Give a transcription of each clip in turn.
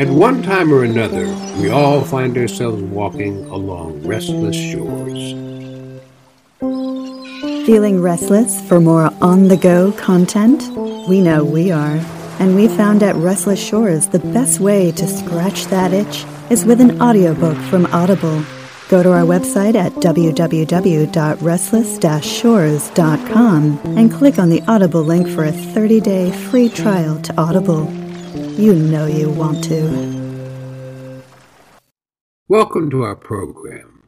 At one time or another, we all find ourselves walking along restless shores. Feeling restless for more on the go content? We know we are. And we found at Restless Shores the best way to scratch that itch is with an audiobook from Audible. Go to our website at www.restless-shores.com and click on the Audible link for a 30-day free trial to Audible. You know you want to. Welcome to our program.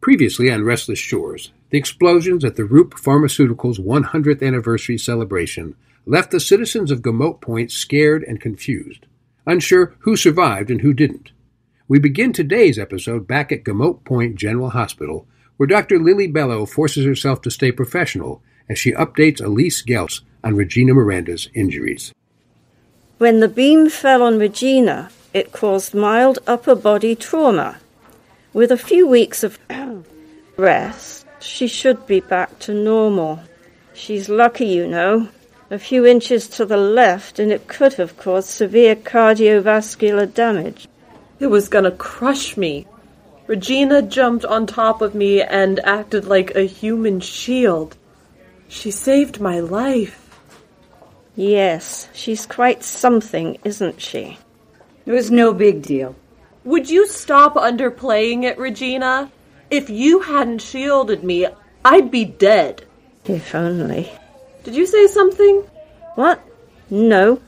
Previously on Restless Shores, the explosions at the Roupp Pharmaceuticals 100th anniversary celebration left the citizens of Gamote Point scared and confused, unsure who survived and who didn't. We begin today's episode back at Gamote Point General Hospital, where Dr. Lily Bello forces herself to stay professional as she updates Elise Geltz on Regina Miranda's injuries. When the beam fell on Regina, it caused mild upper body trauma. With a few weeks of rest, she should be back to normal. She's lucky, you know. A few inches to the left, and it could have caused severe cardiovascular damage. It was gonna crush me. Regina jumped on top of me and acted like a human shield. She saved my life. Yes, she's quite something, isn't she? It was no big deal. Would you stop underplaying it, Regina? If you hadn't shielded me, I'd be dead. If only. Did you say something? What? No.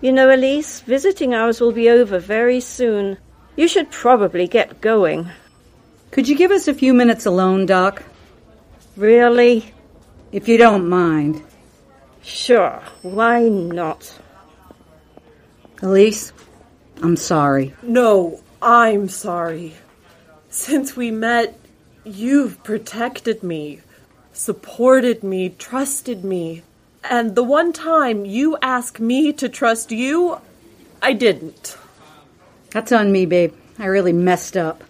You know, Elise, visiting hours will be over very soon. You should probably get going. Could you give us a few minutes alone, Doc? Really? If you don't mind. Sure, why not? Elise, I'm sorry. No, I'm sorry. Since we met, you've protected me, supported me, trusted me. And the one time you asked me to trust you, I didn't. That's on me, babe. I really messed up.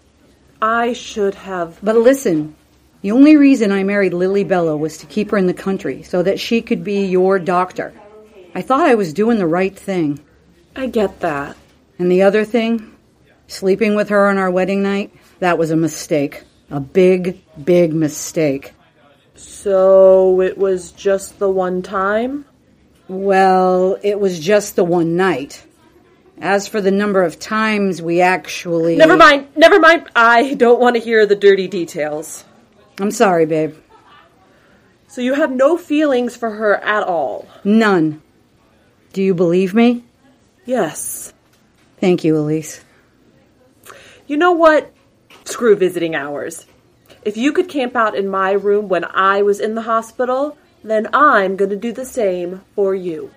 I should have. But listen, the only reason I married Lily Bello was to keep her in the country so that she could be your doctor. I thought I was doing the right thing. I get that. And the other thing, sleeping with her on our wedding night, that was a mistake. A big, big mistake. So it was just the one time? Well, it was just the one night. As for the number of times we actually. Never mind, never mind. I don't want to hear the dirty details. I'm sorry, babe. So you have no feelings for her at all? None. Do you believe me? Yes. Thank you, Elise. You know what? Screw visiting hours. If you could camp out in my room when I was in the hospital, then I'm going to do the same for you.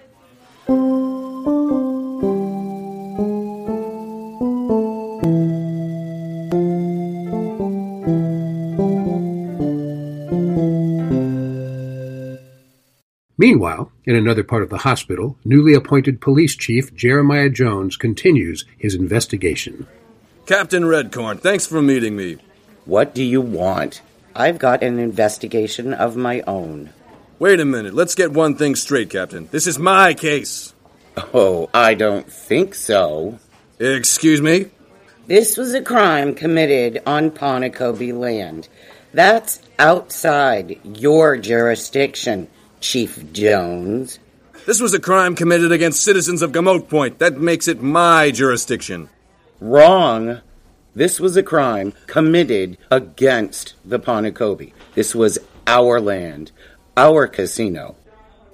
Meanwhile, in another part of the hospital, newly appointed police chief Jeremiah Jones continues his investigation. Captain Redcorn, thanks for meeting me. What do you want? I've got an investigation of my own. Wait a minute. Let's get one thing straight, Captain. This is my case. Oh, I don't think so. Excuse me? This was a crime committed on Pawnakobbe land. That's outside your jurisdiction, Chief Jones. This was a crime committed against citizens of Gamote Point. That makes it my jurisdiction. Wrong. This was a crime committed against the Pawnakobbe. This was our land, our casino.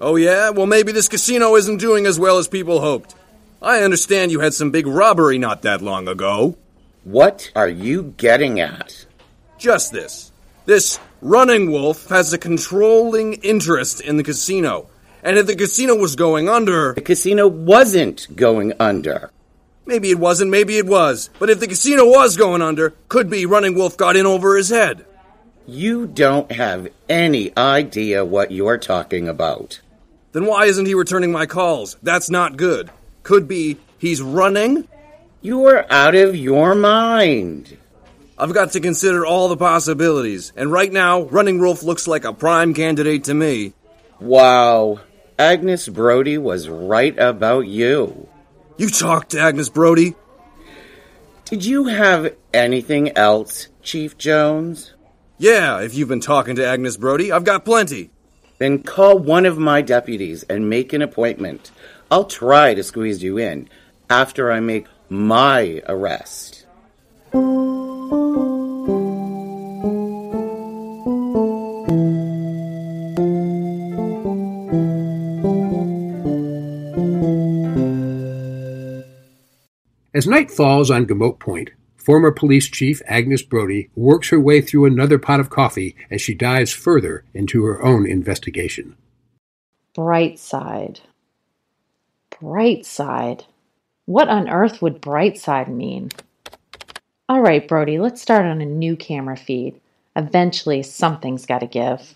Oh, yeah? Well, maybe this casino isn't doing as well as people hoped. I understand you had some big robbery not that long ago. What are you getting at? Just this. This running wolf has a controlling interest in the casino. And if the casino was going under. The casino wasn't going under. Maybe it wasn't, maybe it was. But if the casino was going under, could be Running Wolf got in over his head. You don't have any idea what you're talking about. Then why isn't he returning my calls? That's not good. Could be he's running? You're out of your mind. I've got to consider all the possibilities, and right now, Running Wolf looks like a prime candidate to me. Wow. Agnes Brody was right about you. You talked to Agnes Brody? Did you have anything else, Chief Jones? Yeah, if you've been talking to Agnes Brody, I've got plenty. Then call one of my deputies and make an appointment. I'll try to squeeze you in after I make my arrest. As night falls on Gamote Point, former police chief Agnes Brody works her way through another pot of coffee as she dives further into her own investigation. Bright side. Bright side. What on earth would bright side mean? All right, Brody, let's start on a new camera feed. Eventually, something's got to give.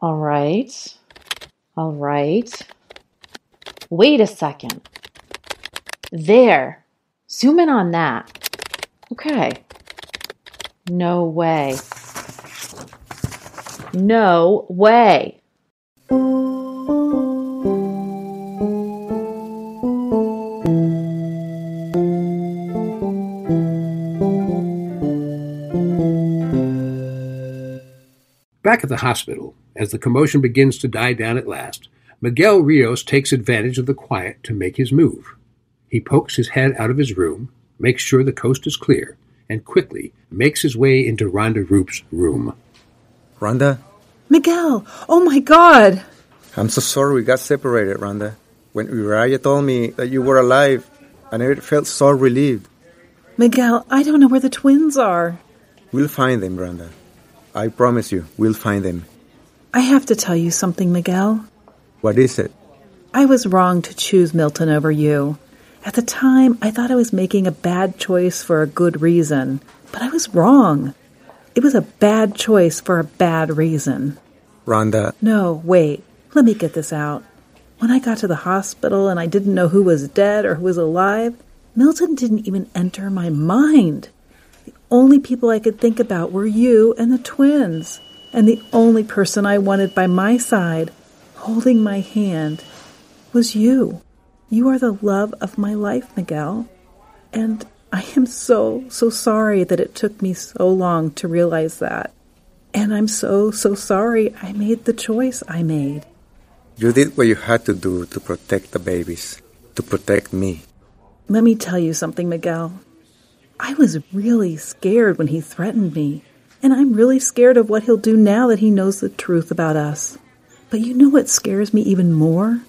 All right. All right. Wait a second. There. Zoom in on that. Okay. No way. No way. Back at the hospital, as the commotion begins to die down at last, Miguel Rios takes advantage of the quiet to make his move. He pokes his head out of his room, makes sure the coast is clear, and quickly makes his way into Rhonda Roupp's room. Rhonda? Miguel! Oh my god! I'm so sorry we got separated, Rhonda. When Uriah told me that you were alive, I never felt so relieved. Miguel, I don't know where the twins are. We'll find them, Rhonda. I promise you, we'll find them. I have to tell you something, Miguel. What is it? I was wrong to choose Milton over you. At the time, I thought I was making a bad choice for a good reason, but I was wrong. It was a bad choice for a bad reason. Rhonda. No, wait. Let me get this out. When I got to the hospital and I didn't know who was dead or who was alive, Milton didn't even enter my mind. The only people I could think about were you and the twins. And the only person I wanted by my side, holding my hand, was you. You are the love of my life, Miguel. And I am so, so sorry that it took me so long to realize that. And I'm so, so sorry I made the choice I made. You did what you had to do to protect the babies, to protect me. Let me tell you something, Miguel. I was really scared when he threatened me, and I'm really scared of what he'll do now that he knows the truth about us. But you know what scares me even more?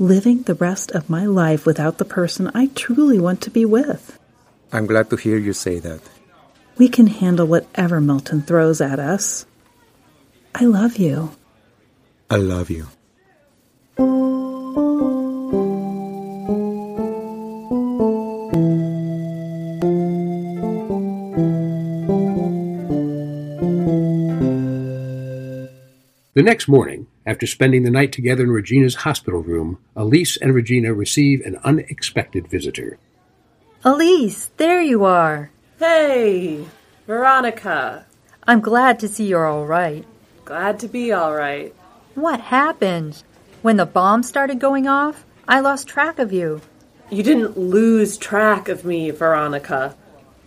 Living the rest of my life without the person I truly want to be with. I'm glad to hear you say that. We can handle whatever Milton throws at us. I love you. I love you. The next morning, after spending the night together in Regina's hospital room, Elise and Regina receive an unexpected visitor. Elise, there you are. Hey, Veronica. I'm glad to see you're all right. Glad to be all right. What happened? When the bomb started going off, I lost track of you. You didn't lose track of me, Veronica.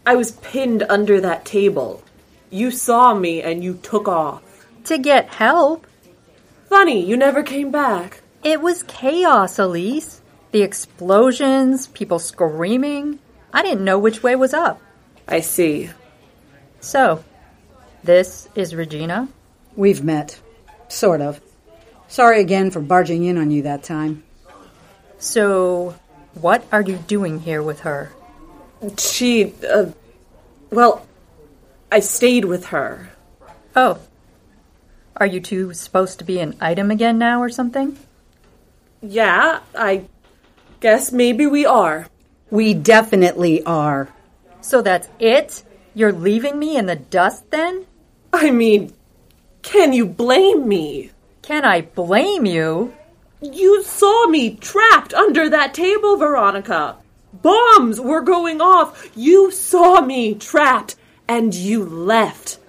I was pinned under that table. You saw me and you took off. To get help? Funny, you never came back. It was chaos, Elise. The explosions, people screaming. I didn't know which way was up. I see. So, this is Regina? We've met. Sort of. Sorry again for barging in on you that time. So, what are you doing here with her? She, uh, well, I stayed with her. Oh. Are you two supposed to be an item again now or something? Yeah, I guess maybe we are. We definitely are. So that's it? You're leaving me in the dust then? I mean, can you blame me? Can I blame you? You saw me trapped under that table, Veronica. Bombs were going off. You saw me trapped, and you left.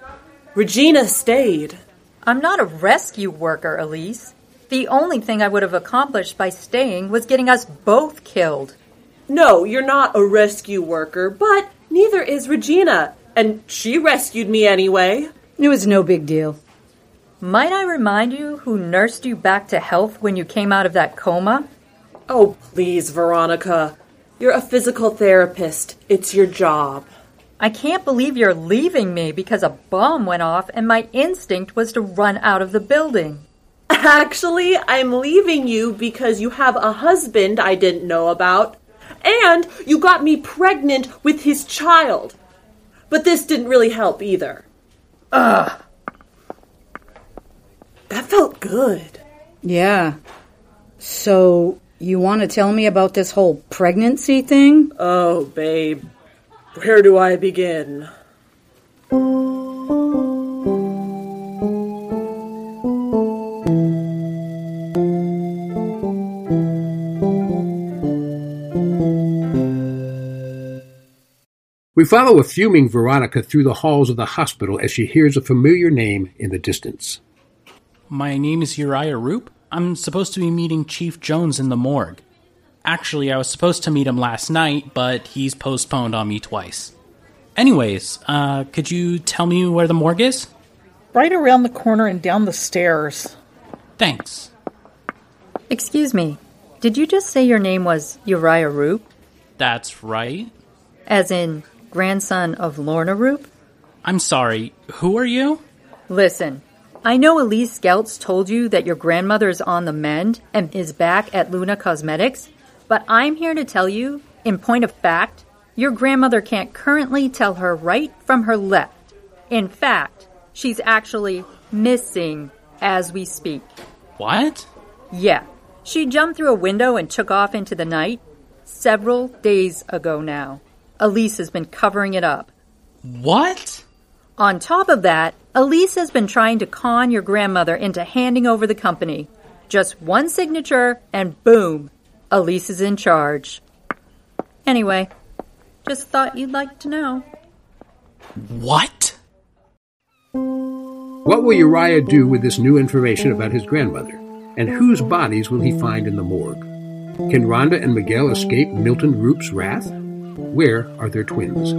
Regina stayed. I'm not a rescue worker, Elise. The only thing I would have accomplished by staying was getting us both killed. No, you're not a rescue worker, but neither is Regina, and she rescued me anyway. It was no big deal. Might I remind you who nursed you back to health when you came out of that coma? Oh, please, Veronica. You're a physical therapist. It's your job. I can't believe you're leaving me because a bomb went off and my instinct was to run out of the building. Actually, I'm leaving you because you have a husband I didn't know about, and you got me pregnant with his child. But this didn't really help either. Ugh. That felt good. Yeah. So, you want to tell me about this whole pregnancy thing? Oh, babe. Where do I begin? We follow a fuming Veronica through the halls of the hospital as she hears a familiar name in the distance. My name is Uriah Roupp. I'm supposed to be meeting Chief Jones in the morgue. Actually, I was supposed to meet him last night, but he's postponed on me twice. Anyways, uh, could you tell me where the morgue is? Right around the corner and down the stairs. Thanks. Excuse me, did you just say your name was Uriah Roupp? That's right. As in grandson of Lorna Roupp? I'm sorry, who are you? Listen, I know Elise Geltz told you that your grandmother is on the mend and is back at Luna Cosmetics, but I'm here to tell you, in point of fact, your grandmother can't currently tell her right from her left. In fact, she's actually missing as we speak. What? Yeah. She jumped through a window and took off into the night several days ago now. Elise has been covering it up. What? On top of that, Elise has been trying to con your grandmother into handing over the company. Just one signature, and boom, Elise is in charge. Anyway, just thought you'd like to know. What? What will Uriah do with this new information about his grandmother? And whose bodies will he find in the morgue? Can Rhonda and Miguel escape Milton Roupp's wrath? Where are their twins?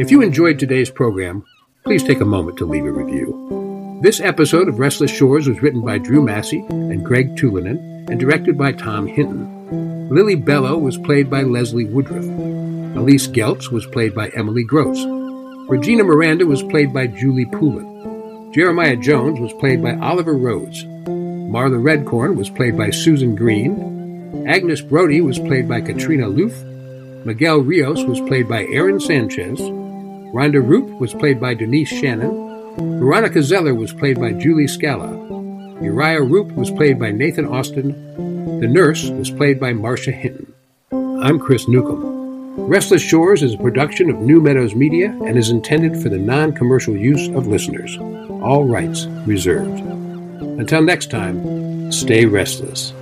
If you enjoyed today's program, please take a moment to leave a review. This episode of Restless Shores was written by Drew Massey and Greg Tulinen and directed by Tom Hinton. Lily Bello was played by Leslie Woodruff. Elise Geltz was played by Emily Gross. Regina Miranda was played by Julie Poulin. Jeremiah Jones was played by Oliver Rhodes. Marla Redcorn was played by Susan Green. Agnes Brody was played by Katrina Luth. Miguel Rios was played by Aaron Sanchez. Rhonda Roupp was played by Denise Shannon. Veronica Zeller was played by Julie Scala. Uriah Roupp was played by Nathan Austin. The nurse was played by Marcia Hinton. I'm Chris Newcomb. Restless Shores is a production of New Meadows Media and is intended for the non commercial use of listeners. All rights reserved. Until next time, stay restless.